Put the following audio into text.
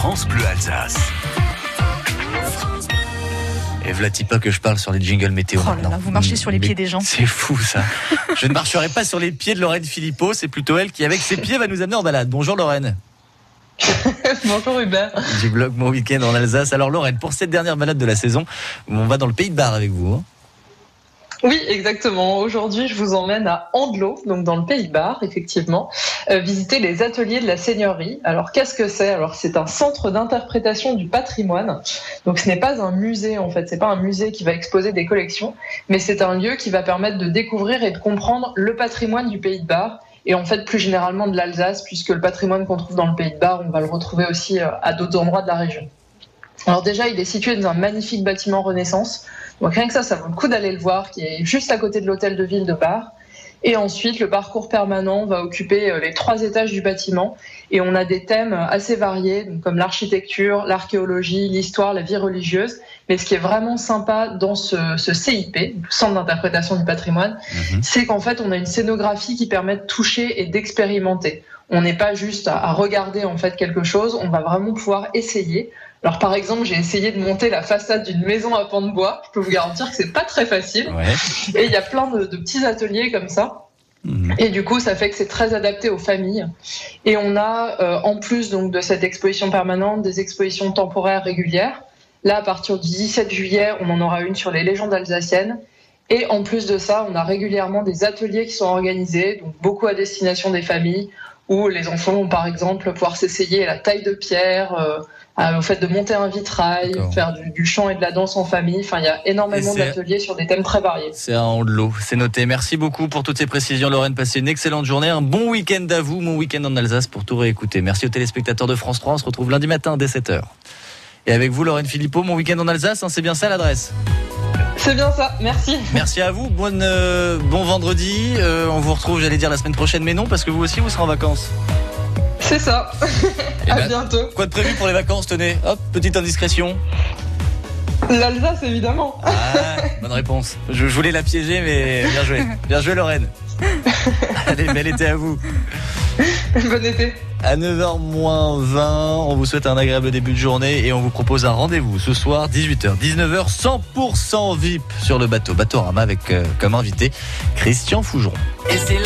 France Bleu Alsace. Et vlati pas que je parle sur les jingles météo. Oh là là, vous marchez sur les Mais pieds des gens. C'est fou ça. je ne marcherai pas sur les pieds de Lorraine Philippot, c'est plutôt elle qui, avec ses pieds, va nous amener en balade. Bonjour Lorraine. Bonjour Hubert. J'ai blog mon week-end en Alsace. Alors Lorraine, pour cette dernière balade de la saison, on va dans le pays de Bar avec vous. hein. Oui, exactement. Aujourd'hui, je vous emmène à Andelot, donc dans le Pays de Bar, effectivement, euh, visiter les ateliers de la Seigneurie. Alors, qu'est-ce que c'est? Alors, c'est un centre d'interprétation du patrimoine. Donc, ce n'est pas un musée, en fait. C'est pas un musée qui va exposer des collections, mais c'est un lieu qui va permettre de découvrir et de comprendre le patrimoine du Pays de Bar et en fait plus généralement de l'Alsace, puisque le patrimoine qu'on trouve dans le Pays de Bar, on va le retrouver aussi euh, à d'autres endroits de la région. Alors déjà, il est situé dans un magnifique bâtiment Renaissance. Donc rien que ça, ça vaut le coup d'aller le voir, qui est juste à côté de l'hôtel de ville de Bar. Et ensuite, le parcours permanent va occuper euh, les trois étages du bâtiment. Et on a des thèmes assez variés, donc comme l'architecture, l'archéologie, l'histoire, la vie religieuse. Mais ce qui est vraiment sympa dans ce, ce CIP, Centre d'interprétation du patrimoine, Mhm. c'est qu'en fait, on a une scénographie qui permet de toucher et d'expérimenter. On n'est pas juste à, regarder en fait quelque chose, on va vraiment pouvoir essayer. Alors par exemple, j'ai essayé de monter la façade d'une maison à pans de bois. Je peux vous garantir que c'est pas très facile. Ouais. Et il y a plein de, de petits ateliers comme ça. Mhm. Et du coup, ça fait que c'est très adapté aux familles. Et on a, euh, en plus donc de cette exposition permanente, des expositions temporaires régulières. Là, à partir du 17 juillet, on en aura une sur les légendes alsaciennes. Et en plus de ça, on a régulièrement des ateliers qui sont organisés, donc beaucoup à destination des familles, où les enfants vont par exemple pouvoir s'essayer à la taille de pierre, euh, au fait de monter un vitrail, faire du, du chant et de la danse en famille. Enfin, il y a énormément d'ateliers sur des thèmes très variés. C'est à Andelot, c'est noté. Merci beaucoup pour toutes ces précisions, Lorraine. Passez une excellente journée, un bon week-end à vous, mon week-end en Alsace pour tout réécouter. Merci aux téléspectateurs de France 3. On se retrouve lundi matin dès 7h. Et avec vous, Lorraine Philippot, mon week-end en Alsace, hein, c'est bien ça l'adresse? C'est bien ça, merci. Merci à vous, bonne, euh, bon vendredi. Euh, on vous retrouve, j'allais dire, la semaine prochaine, mais non, parce que vous aussi, vous serez en vacances. C'est ça. Eh à ben, bientôt. Quoi de prévu pour les vacances, tenez Hop, petite indiscrétion. L'Alsace, évidemment. Ah, bonne réponse. Je, je voulais la piéger, mais bien joué. Bien joué, Lorraine. Allez, bel été à vous. bon été. À 9h moins 20, on vous souhaite un agréable début de journée et on vous propose un rendez-vous ce soir, 18h, 19h, 100% VIP sur le bateau Bateau Rama avec euh, comme invité Christian Fougeron. Et c'est